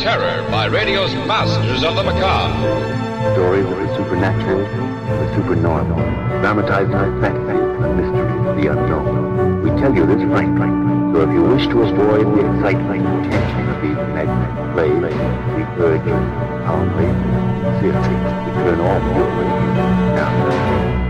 terror by radio's masters of the macabre. Stories of the supernatural, the supernormal, dramatized fantasy, the mystery, the unknown. We tell you this frankly, so if you wish to avoid the excitement and tension of these magnetic plays, we urge you, calmly, sincerely, to turn off your radio now.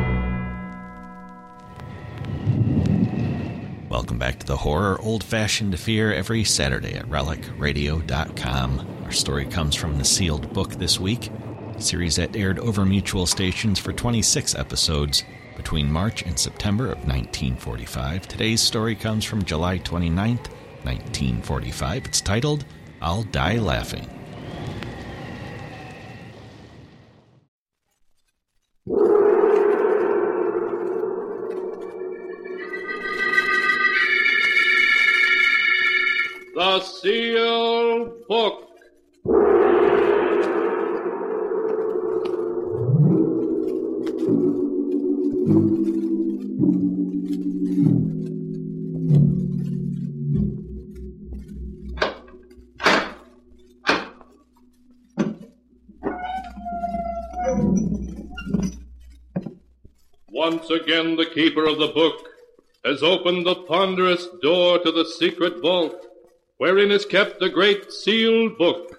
Welcome back to the Horror Old Fashioned Fear every Saturday at relicradio.com. Our story comes from the sealed book this week, a series that aired over mutual stations for 26 episodes between March and September of 1945. Today's story comes from July 29th, 1945. It's titled I'll Die Laughing. The Sealed Book. Once again, the keeper of the book has opened the ponderous door to the secret vault, wherein is kept the great sealed book,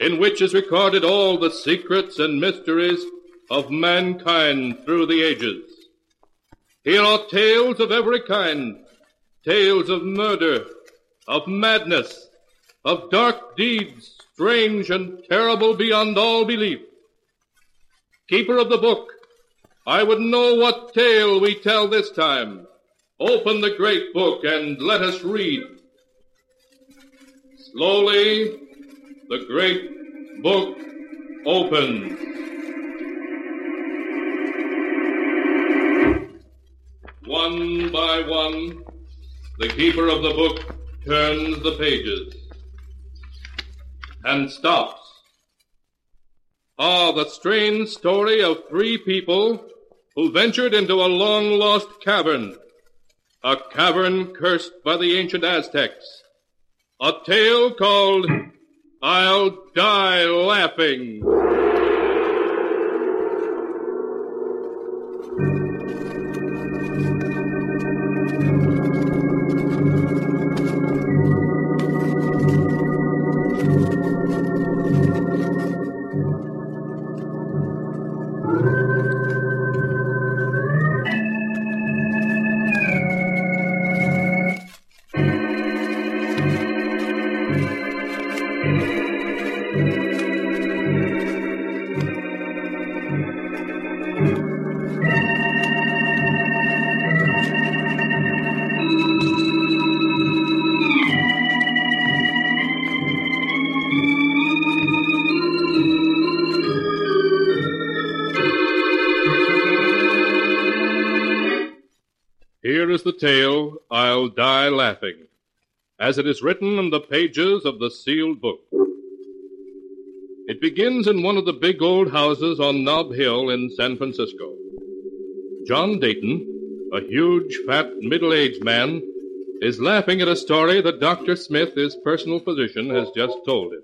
in which is recorded all the secrets and mysteries of mankind through the ages. Here are tales of every kind, tales of murder, of madness, of dark deeds, strange and terrible beyond all belief. Keeper of the book, I would know what tale we tell this time. Open the great book and let us read. Slowly, the great book opens. One by one, the keeper of the book turns the pages and stops. Ah, the strange story of three people who ventured into a long lost cavern. A cavern cursed by the ancient Aztecs. A tale called I'll Die Laughing. Here is the tale, I'll Die Laughing, as it is written in the pages of the sealed book. It begins in one of the big old houses on Nob Hill in San Francisco. John Dayton, a huge, fat, middle-aged man, is laughing at a story that Dr. Smith, his personal physician, has just told him.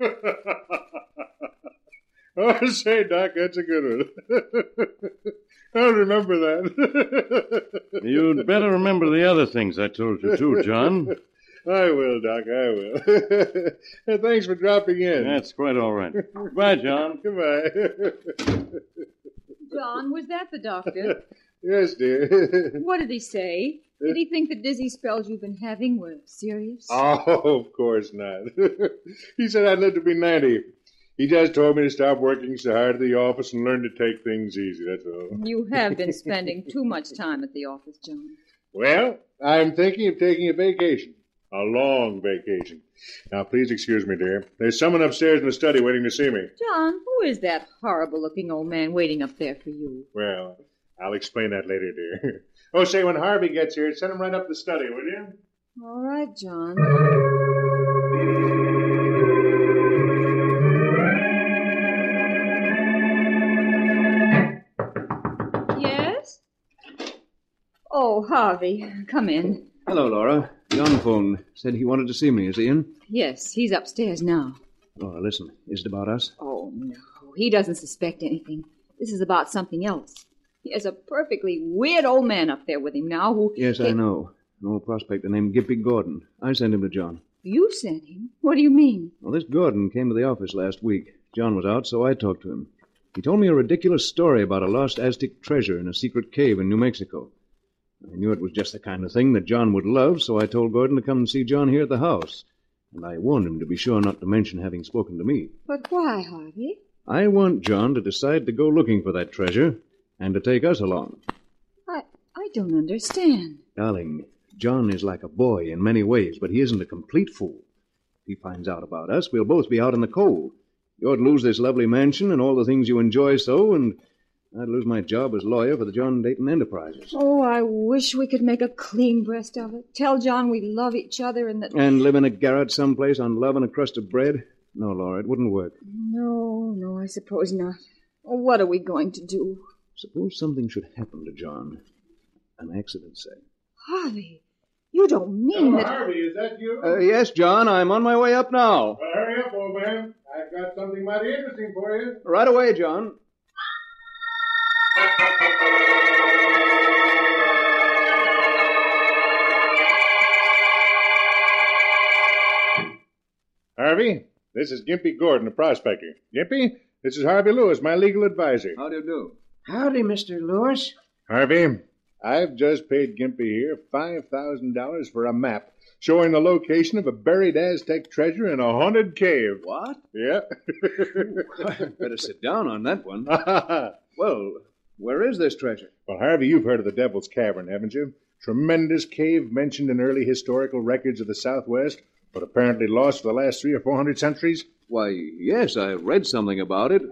Oh, say, Doc, that's a good one. I'll remember that. You'd better remember the other things I told you, too, John. I will, Doc, I will. Thanks for dropping in. That's quite all right. Goodbye, John. Goodbye. John, was that the doctor? yes, dear. What did he say? Did he think the dizzy spells you've been having were serious? Oh, of course not. he said I'd live to be 90. He just told me to stop working so hard at the office and learn to take things easy, that's all. You have been spending too much time at the office, John. Well, I'm thinking of taking a vacation. A long vacation. Now, please excuse me, dear. There's someone upstairs in the study waiting to see me. John, who is that horrible looking old man waiting up there for you? Well, I'll explain that later, dear. Oh, say, when Harvey gets here, send him right up the study, will you? All right, John. Harvey, come in. Hello, Laura. John phoned. Said he wanted to see me. Is he in? Yes, he's upstairs now. Oh, Laura, listen. Is it about us? Oh, no. He doesn't suspect anything. This is about something else. He has a perfectly weird old man up there with him now who. Yes, I know. An old prospector named Gimpy Gordon. I sent him to John. You sent him? What do you mean? Well, this Gordon came to the office last week. John was out, so I talked to him. He told me a ridiculous story about a lost Aztec treasure in a secret cave in New Mexico. I knew it was just the kind of thing that John would love, so I told Gordon to come and see John here at the house. And I warned him to be sure not to mention having spoken to me. But why, Harvey? I want John to decide to go looking for that treasure and to take us along. I I don't understand. Darling, John is like a boy in many ways, but he isn't a complete fool. If he finds out about us, we'll both be out in the cold. You'd lose this lovely mansion and all the things you enjoy so, and I'd lose my job as lawyer for the John Dayton Enterprises. Oh, I wish we could make a clean breast of it. Tell John we love each other and that. And live in a garret someplace on love and a crust of bread? No, Laura, it wouldn't work. No, no, I suppose not. Oh, what are we going to do? Suppose something should happen to John. An accident, say. Harvey, you don't mean that. Harvey, is that you? Uh, yes, John, I'm on my way up now. Well, hurry up, old man. I've got something mighty interesting for you. Right away, John. Harvey, this is Gimpy Gordon, a prospector. Gimpy, this is Harvey Lewis, my legal advisor. How do you do? Howdy, Mr. Lewis. Harvey, I've just paid Gimpy here $5,000 for a map showing the location of a buried Aztec treasure in a haunted cave. What? Yeah. Better sit down on that one. well, where is this treasure? Well, Harvey, you've heard of the Devil's Cavern, haven't you? Tremendous cave mentioned in early historical records of the Southwest, but apparently lost for the last three or four hundred centuries. Why, yes, I read something about it.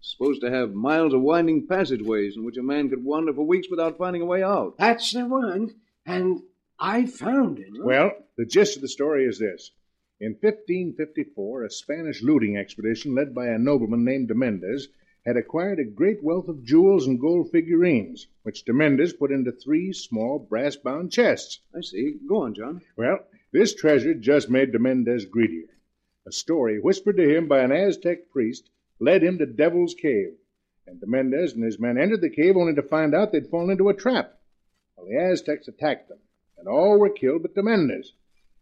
It's supposed to have miles of winding passageways in which a man could wander for weeks without finding a way out. That's the one. And I found it. Well, the gist of the story is this. In 1554, a Spanish looting expedition led by a nobleman named de Mendez had acquired a great wealth of jewels and gold figurines, which de Mendez put into three small brass bound chests. I see. Go on, John. Well, this treasure just made de Mendez greedier. A story whispered to him by an Aztec priest led him to Devil's Cave, and de Mendez and his men entered the cave only to find out they'd fallen into a trap. Well, the Aztecs attacked them, and all were killed but de Mendez.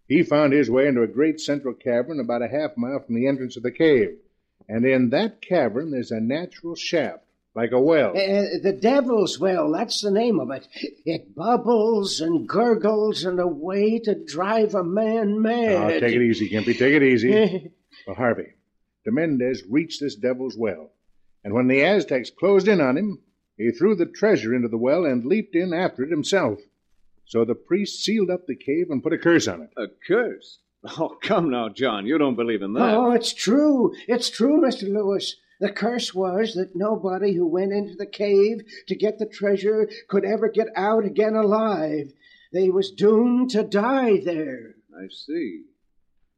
He found his way into a great central cavern about a half mile from the entrance of the cave. And in that cavern there's a natural shaft, like a well. Uh, the Devil's Well, that's the name of it. It bubbles and gurgles in a way to drive a man mad. Oh, take it easy, Gimpy. Take it easy. well, Harvey, de Mendez reached this devil's well, and when the Aztecs closed in on him, he threw the treasure into the well and leaped in after it himself. So the priest sealed up the cave and put a curse on it. A curse? Oh, come now, John. You don't believe in that. Oh, it's true. It's true, Mr. Lewis. The curse was that nobody who went into the cave to get the treasure could ever get out again alive. They was doomed to die there. I see.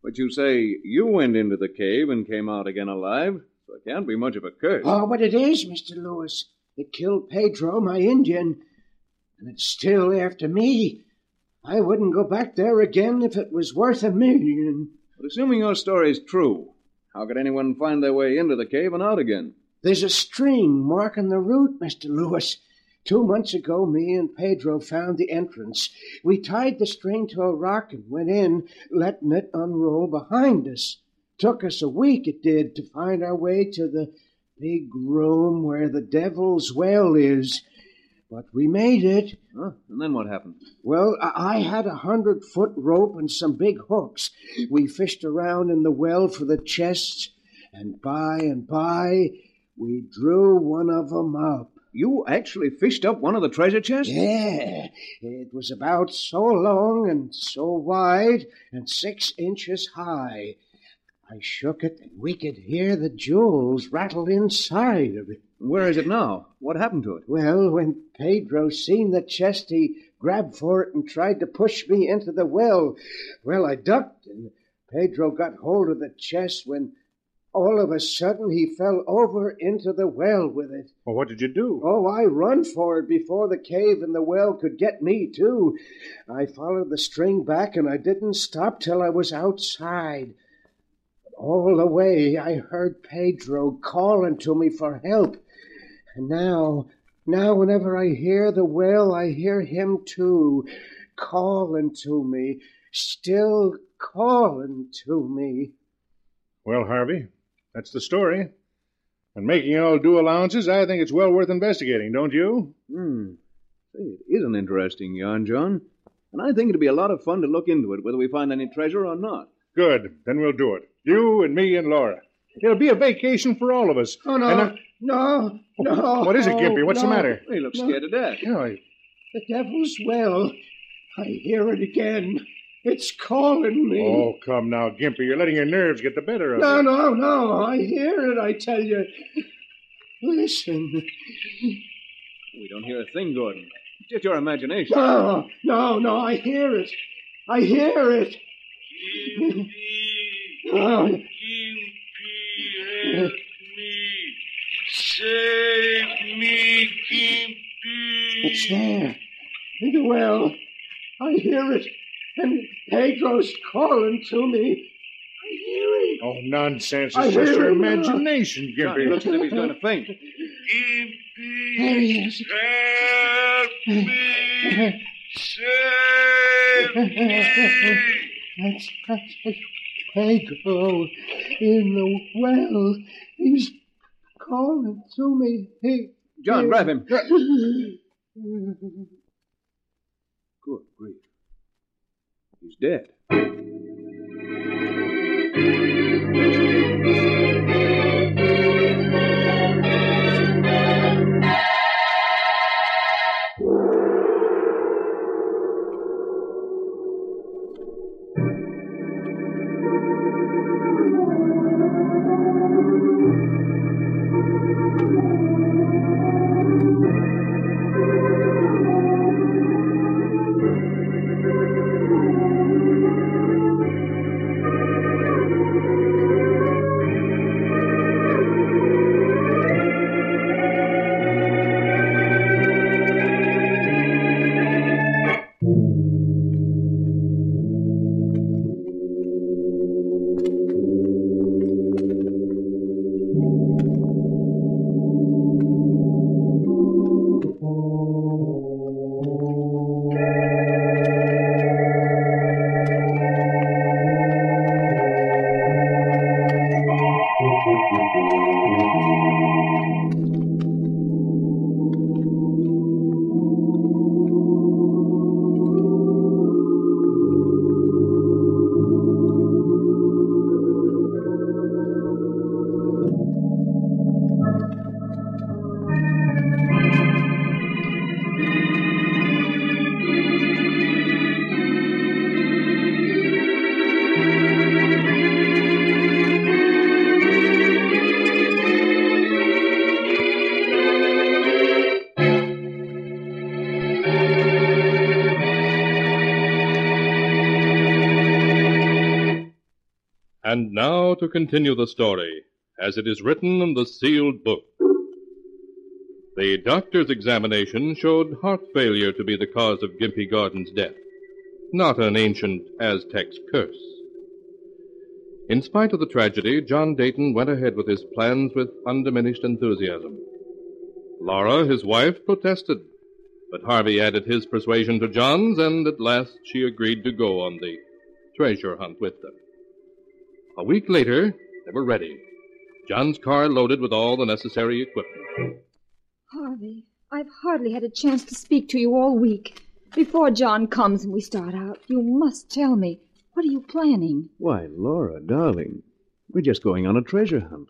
But you say you went into the cave and came out again alive, so it can't be much of a curse. Oh, but it is, Mr. Lewis. It killed Pedro, my Indian, and it's still after me. I wouldn't go back there again if it was worth a million. But assuming your story's true, how could anyone find their way into the cave and out again? There's a string marking the route, Mr. Lewis. Two months ago, me and Pedro found the entrance. We tied the string to a rock and went in, letting it unroll behind us. Took us a week, it did, to find our way to the big room where the devil's well is. But we made it. Huh? And then what happened? Well, I I had a hundred foot rope and some big hooks. We fished around in the well for the chests, and by and by, we drew one of 'em up. You actually fished up one of the treasure chests? Yeah, it was about so long and so wide and six inches high. I shook it, and we could hear the jewels rattle inside of it. Where is it now? What happened to it? Well, when Pedro seen the chest, he grabbed for it and tried to push me into the well. Well, I ducked, and Pedro got hold of the chest when. all of a sudden he fell over into the well with it. Well, what did you do? Oh, I run for it before the cave and the well could get me, too. I followed the string back and I didn't stop till I was outside. All the way I heard Pedro calling to me for help. And now, now whenever I hear the well, I hear him too, calling to me, still calling to me. Well, Harvey, that's the story. And making all due allowances, I think it's well worth investigating, don't you? Hmm. Say, it is an interesting yarn, John. And I think it'd be a lot of fun to look into it, whether we find any treasure or not. Good. Then we'll do it. You and me and Laura. It'll be a vacation for all of us. Oh, no. And I- No, no. What is it, Gimpy? What's the matter? He looks No. scared to death. You know, I- The devil's well. I hear it again. It's calling me. Oh, come now, Gimpy. You're letting your nerves get the better of No, you. No, no, no. I hear it, I tell you. Listen. We don't hear a thing, Gordon. It's just your imagination. No, no, no. I hear it. I hear it. Oh, Save me, Gimpy. it's there. In the well. I hear it. And Pedro's calling to me. I hear it. Oh, nonsense. It's I just your imagination, John, he Gimpy. looks as if he's going to faint. Gimpy. There he is. Help me. Save me. That's, that's Pedro in the well. He's calling to me. He, John, grab him. Good grief. He's dead. And now to continue the story, as it is written in the sealed book. The doctor's examination showed heart failure to be the cause of Gimpy Gordon's death, not an ancient Aztec's curse. In spite of the tragedy, John Dayton went ahead with his plans with undiminished enthusiasm. Laura, his wife, protested, but Harvey added his persuasion to John's, and at last she agreed to go on the treasure hunt with them. A week later, they were ready. John's car loaded with all the necessary equipment. Harvey, I've hardly had a chance to speak to you all week. Before John comes and we start out, you must tell me. What are you planning? Why, Laura, darling, we're just going on a treasure hunt.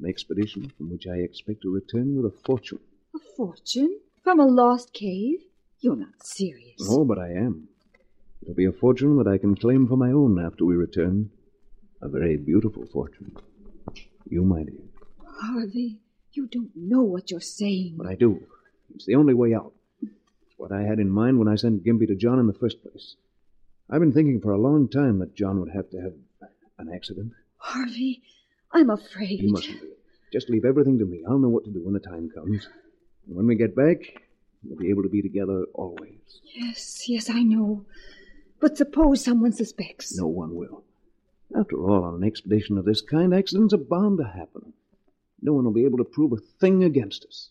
An expedition from which I expect to return with a fortune. A fortune? From a lost cave? You're not serious. Oh, but I am. It'll be a fortune that I can claim for my own after we return. A very beautiful fortune. You, my dear. Harvey, you don't know what you're saying. But I do. It's the only way out. It's what I had in mind when I sent Gimpy to John in the first place. I've been thinking for a long time that John would have to have an accident. Harvey, I'm afraid. You mustn't be. Just leave everything to me. I'll know what to do when the time comes. And when we get back, we'll be able to be together always. Yes, yes, I know. But suppose someone suspects. No one will. After all, on an expedition of this kind, accidents are bound to happen. No one will be able to prove a thing against us.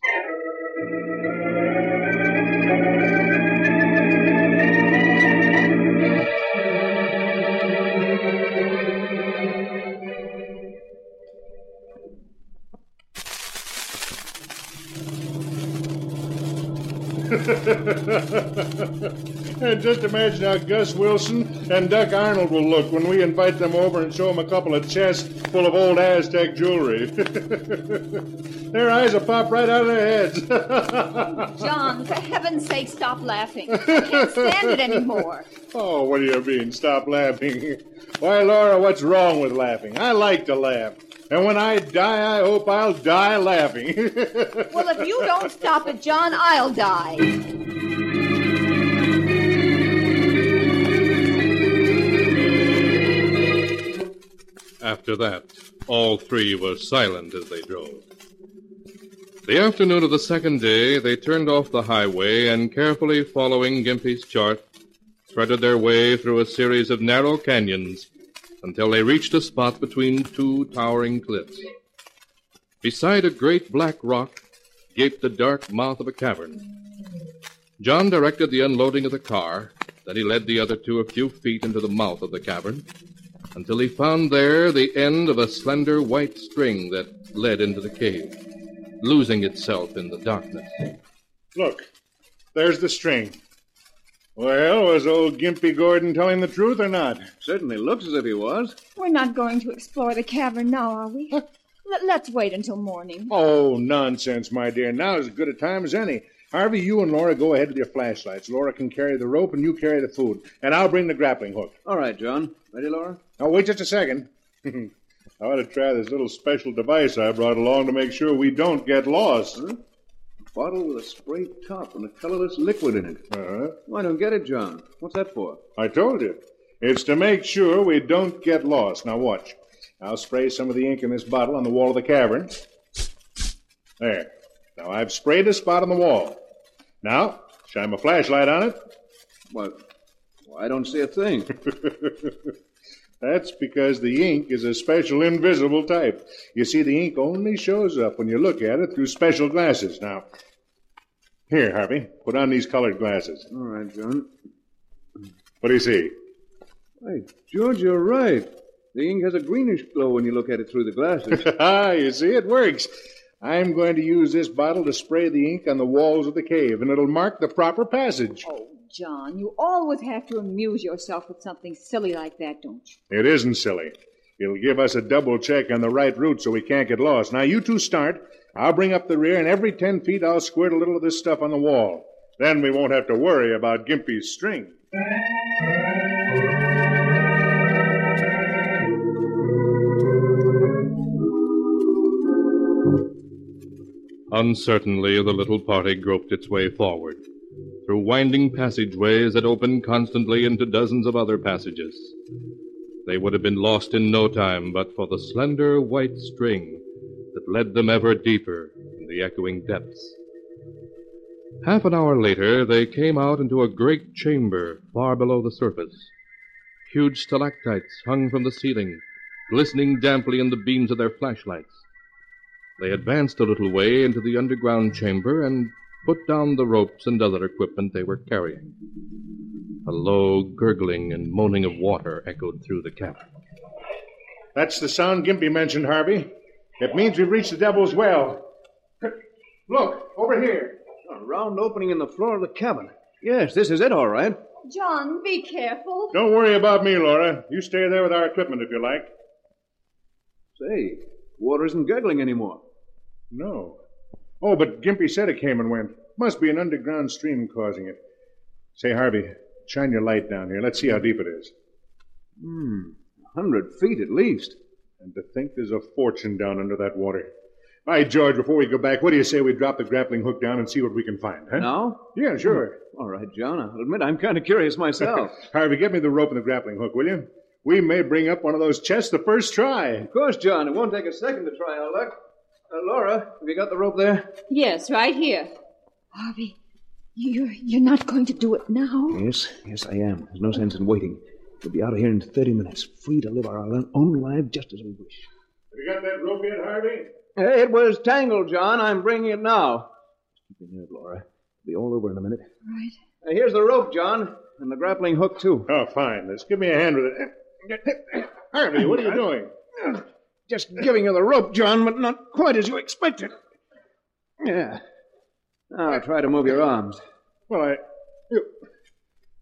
and just imagine how Gus Wilson and Duck Arnold will look when we invite them over and show them a couple of chests full of old Aztec jewelry. their eyes will pop right out of their heads. John, for heaven's sake, stop laughing. I can't stand it anymore. oh, what do you mean? Stop laughing. Why, Laura, what's wrong with laughing? I like to laugh. And when I die, I hope I'll die laughing. Well, if you don't stop it, John, I'll die. After that, all three were silent as they drove. The afternoon of the second day, they turned off the highway and, carefully following Gimpy's chart, threaded their way through a series of narrow canyons until they reached a spot between two towering cliffs. Beside a great black rock gaped the dark mouth of a cavern. John directed the unloading of the car, then he led the other two a few feet into the mouth of the cavern until he found there the end of a slender white string that led into the cave, losing itself in the darkness. Look, there's the string. Well, was old Gimpy Gordon telling the truth or not? Certainly looks as if he was. We're not going to explore the cavern now, are we? Let- Let's wait until morning. Oh, nonsense, my dear. Now is as good a time as any. Harvey, you and Laura go ahead with your flashlights. Laura can carry the rope and you carry the food. And I'll bring the grappling hook. All right, John. Ready, Laura? Now, wait just a second. I ought to try this little special device I brought along to make sure we don't get lost. A bottle with a spray top and a colorless liquid in it. Uh-huh. I don't get it, John. What's that for? I told you. It's to make sure we don't get lost. Now, watch. I'll spray some of the ink in this bottle on the wall of the cavern. There. Now, I've sprayed a spot on the wall. Now, shine my flashlight on it. Well, I don't see a thing. That's because the ink is a special invisible type. You see, the ink only shows up when you look at it through special glasses. Now, here, Harvey, put on these colored glasses. All right, John. What do you see? Hey, George, you're right. The ink has a greenish glow when you look at it through the glasses. ah, you see, it works. I'm going to use this bottle to spray the ink on the walls of the cave, and it'll mark the proper passage. Oh, John, you always have to amuse yourself with something silly like that, don't you? It isn't silly. It'll give us a double check on the right route so we can't get lost. Now, you two start. I'll bring up the rear, and every ten feet I'll squirt a little of this stuff on the wall. Then we won't have to worry about Gimpy's string. Uncertainly, the little party groped its way forward, through winding passageways that opened constantly into dozens of other passages. They would have been lost in no time but for the slender white string that led them ever deeper in the echoing depths. Half an hour later, they came out into a great chamber far below the surface. Huge stalactites hung from the ceiling, glistening damply in the beams of their flashlights. They advanced a little way into the underground chamber and put down the ropes and other equipment they were carrying. A low gurgling and moaning of water echoed through the cavern. That's the sound Gimpy mentioned, Harvey. It means we've reached the Devil's Well. Look, over here. A round opening in the floor of the cabin. Yes, this is it, all right. John, be careful. Don't worry about me, Laura. You stay there with our equipment if you like. Say, water isn't gurgling anymore. No. Oh, but Gimpy said it came and went. Must be an underground stream causing it. Say, Harvey, shine your light down here. Let's see how deep it is. Hmm, a hundred feet at least. And to think there's a fortune down under that water. All right, George, before we go back, what do you say we drop the grappling hook down and see what we can find, huh? Now? Yeah, sure. All right, John. I'll admit I'm kind of curious myself. Harvey, get me the rope and the grappling hook, will you? we may bring up one of those chests the first try. Of course, John. It won't take a second to try our luck. Uh, Laura, have you got the rope there? Yes, right here. Harvey, you're, you're not going to do it now? Yes, yes, I am. There's no sense in waiting. We'll be out of here in 30 minutes, free to live our own lives just as we wish. Have you got that rope yet, Harvey? Uh, It was tangled, John. I'm bringing it now. Keep your nerve, Laura. It'll be all over in a minute. Right. Uh, here's the rope, John, and the grappling hook, too. Oh, fine. Let's give me a hand with it. Harvey, what are you doing? Just giving you the rope, John, but not quite as you expected. Yeah. Now try to move your arms. Well, I. You,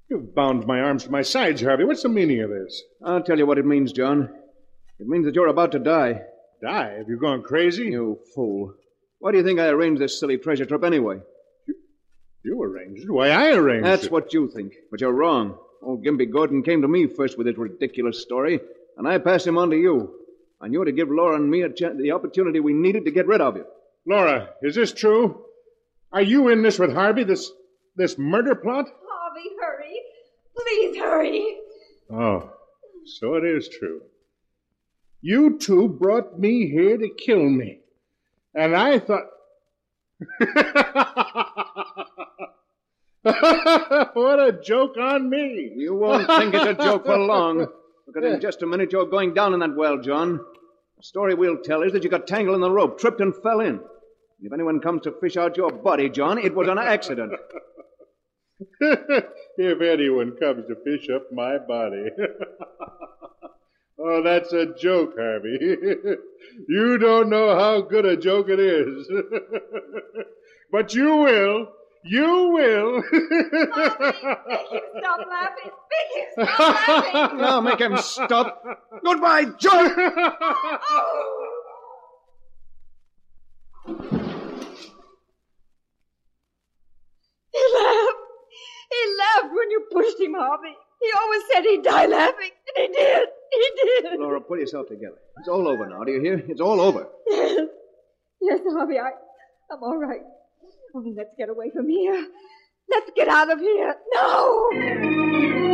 you've bound my arms to my sides, Harvey. What's the meaning of this? I'll tell you what it means, John. It means that you're about to die. Die? Have you gone crazy? You fool. Why do you think I arranged this silly treasure trip anyway? You arranged it? Why, I arranged That's it. That's what you think, but you're wrong. Old Gimpy Gordon came to me first with his ridiculous story, and I passed him on to you. I knew to give Laura and me a ch- the opportunity we needed to get rid of you. Laura, is this true? Are you in this with Harvey, this this murder plot? Harvey, hurry. Please hurry. Oh, so it is true. You two brought me here to kill me. And I thought. what a joke on me. You won't think it's a joke for long. Because in just a minute you're going down in that well, John. The story we'll tell is that you got tangled in the rope, tripped and fell in. If anyone comes to fish out your body, John, it was an accident. if anyone comes to fish up my body. oh, that's a joke, Harvey. you don't know how good a joke it is. but you will. You will. Stop laughing. Make him stop laughing. now make him stop. Goodbye, John. He laughed. He laughed when you pushed him, Harvey. He always said he'd die laughing, and he did. He did. Laura, put yourself together. It's all over now. Do you hear? It's all over. Yes. Yes, Harvey, I, I'm all right. Let's get away from here. Let's get out of here. No!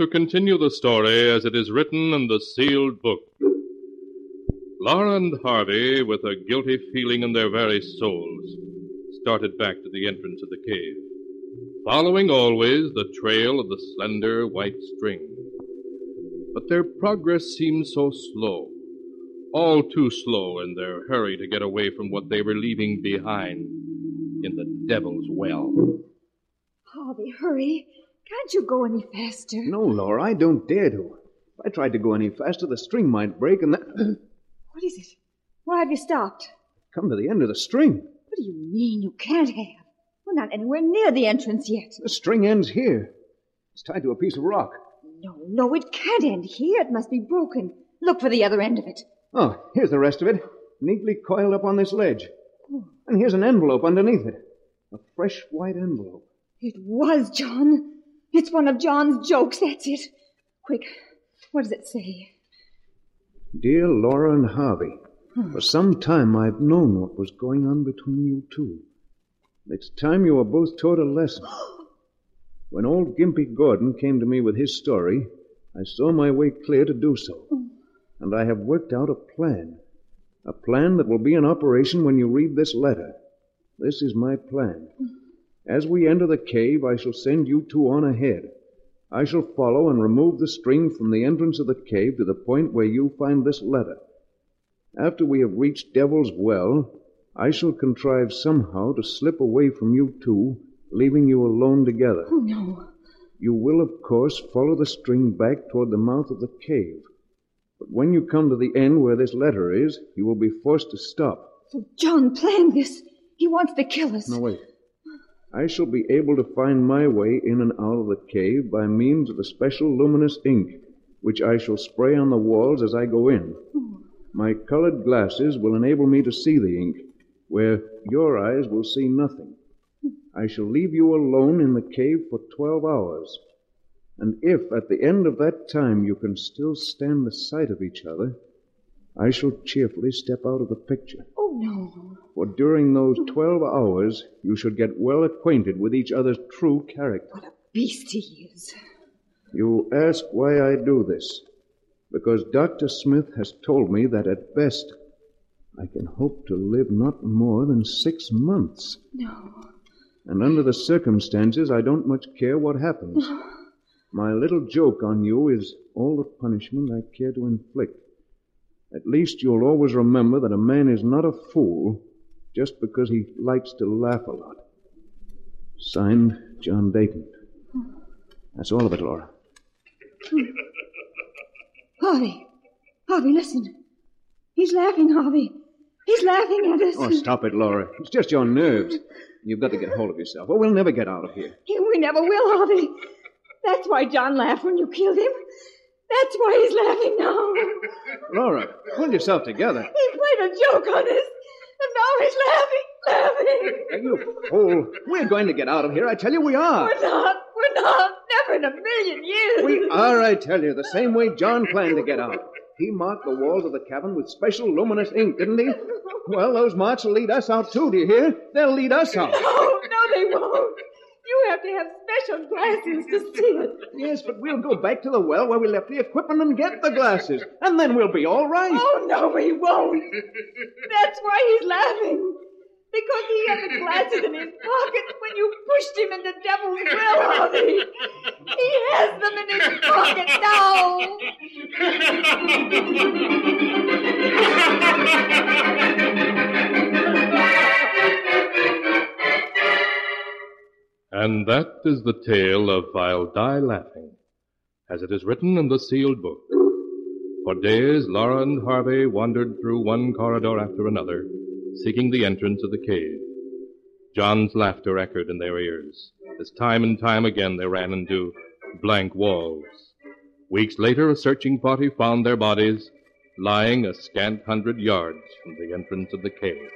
To continue the story as it is written in the sealed book. Laura and Harvey, with a guilty feeling in their very souls, started back to the entrance of the cave, following always the trail of the slender white string. But their progress seemed so slow, all too slow in their hurry to get away from what they were leaving behind in the devil's well. Harvey, hurry. Can't you go any faster? No, Laura, I don't dare to. If I tried to go any faster, the string might break and that. What is it? Why have you stopped? Come to the end of the string. What do you mean you can't have? We're not anywhere near the entrance yet. The string ends here. It's tied to a piece of rock. No, no, it can't end here. It must be broken. Look for the other end of it. Oh, here's the rest of it, neatly coiled up on this ledge. Oh. And here's an envelope underneath it. A fresh white envelope. It was John. It's one of John's jokes, that's it. Quick, what does it say? Dear Laura and Harvey, hmm. for some time I've known what was going on between you two. It's time you were both taught a lesson. When old Gimpy Gordon came to me with his story, I saw my way clear to do so. Hmm. And I have worked out a plan. A plan that will be in operation when you read this letter. This is my plan. Hmm. As we enter the cave, I shall send you two on ahead. I shall follow and remove the string from the entrance of the cave to the point where you find this letter. After we have reached Devil's Well, I shall contrive somehow to slip away from you two, leaving you alone together. Oh, no. You will, of course, follow the string back toward the mouth of the cave. But when you come to the end where this letter is, you will be forced to stop. So John planned this. He wants to kill us. No, wait. I shall be able to find my way in and out of the cave by means of a special luminous ink, which I shall spray on the walls as I go in. My colored glasses will enable me to see the ink, where your eyes will see nothing. I shall leave you alone in the cave for twelve hours. And if at the end of that time you can still stand the sight of each other, I shall cheerfully step out of the picture. Oh, no. For during those twelve hours, you should get well acquainted with each other's true character. What a beast he is. You ask why I do this. Because Dr. Smith has told me that at best I can hope to live not more than six months. No. And under the circumstances, I don't much care what happens. My little joke on you is all the punishment I care to inflict. At least you'll always remember that a man is not a fool just because he likes to laugh a lot. Signed, John Dayton. That's all of it, Laura. Hmm. Harvey. Harvey, listen. He's laughing, Harvey. He's laughing at us. Oh, stop it, Laura. It's just your nerves. You've got to get hold of yourself, or we'll never get out of here. We never will, Harvey. That's why John laughed when you killed him. That's why he's laughing now. Laura, pull yourself together. He played a joke on us, and now he's laughing, laughing. Are you fool? We're going to get out of here. I tell you, we are. We're not. We're not. Never in a million years. We are, I tell you, the same way John planned to get out. He marked the walls of the cabin with special luminous ink, didn't he? Well, those marks will lead us out, too, do you hear? They'll lead us out. No, no, they won't. You have to have special glasses to see it. Yes, but we'll go back to the well where we left the equipment and get the glasses, and then we'll be all right. Oh, no, we won't. That's why he's laughing. Because he had the glasses in his pocket when you pushed him into Devil's Well, Harvey. He has them in his pocket now. And that is the tale of I'll Die Laughing, as it is written in the sealed book. For days, Laura and Harvey wandered through one corridor after another, seeking the entrance of the cave. John's laughter echoed in their ears, as time and time again they ran into blank walls. Weeks later, a searching party found their bodies lying a scant hundred yards from the entrance of the cave.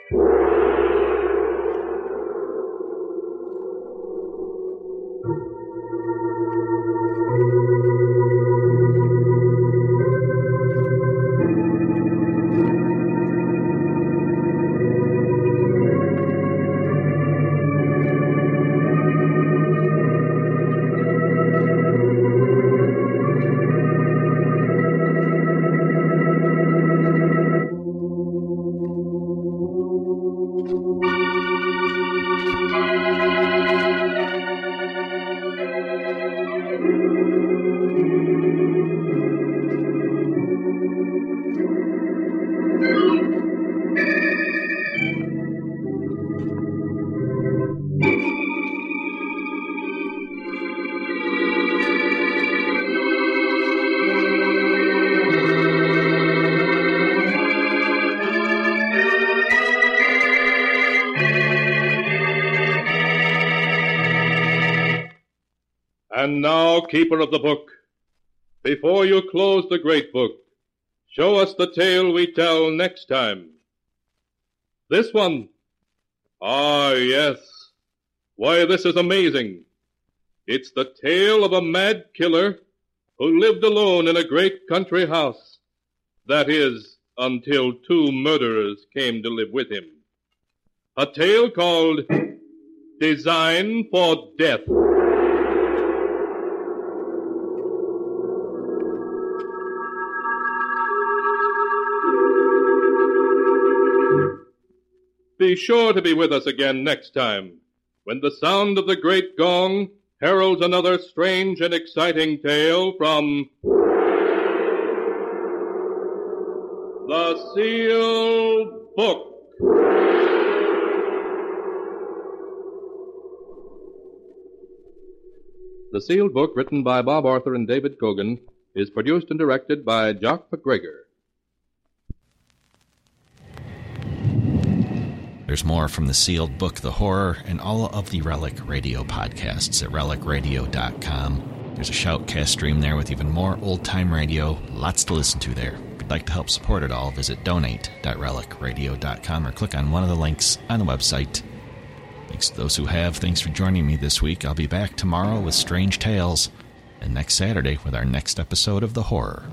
Keeper of the book, before you close the great book, Show us the tale we tell next time. This one. Ah, yes. Why, this is amazing. It's the tale of a mad killer who lived alone in a great country house. That is, until two murderers came to live with him. A tale called Design for Death. Be sure to be with us again next time, when the sound of the great gong heralds another strange and exciting tale from the Sealed Book. The Sealed Book, written by Bob Arthur and David Kogan, is produced and directed by Jock McGregor. There's more from the sealed book, The Horror, and all of the Relic Radio podcasts at relicradio.com. There's a shoutcast stream there with even more old time radio, lots to listen to there. If you'd like to help support it all, visit donate.relicradio.com or click on one of the links on the website. Thanks to those who have. Thanks for joining me this week. I'll be back tomorrow with Strange Tales, and next Saturday with our next episode of The Horror.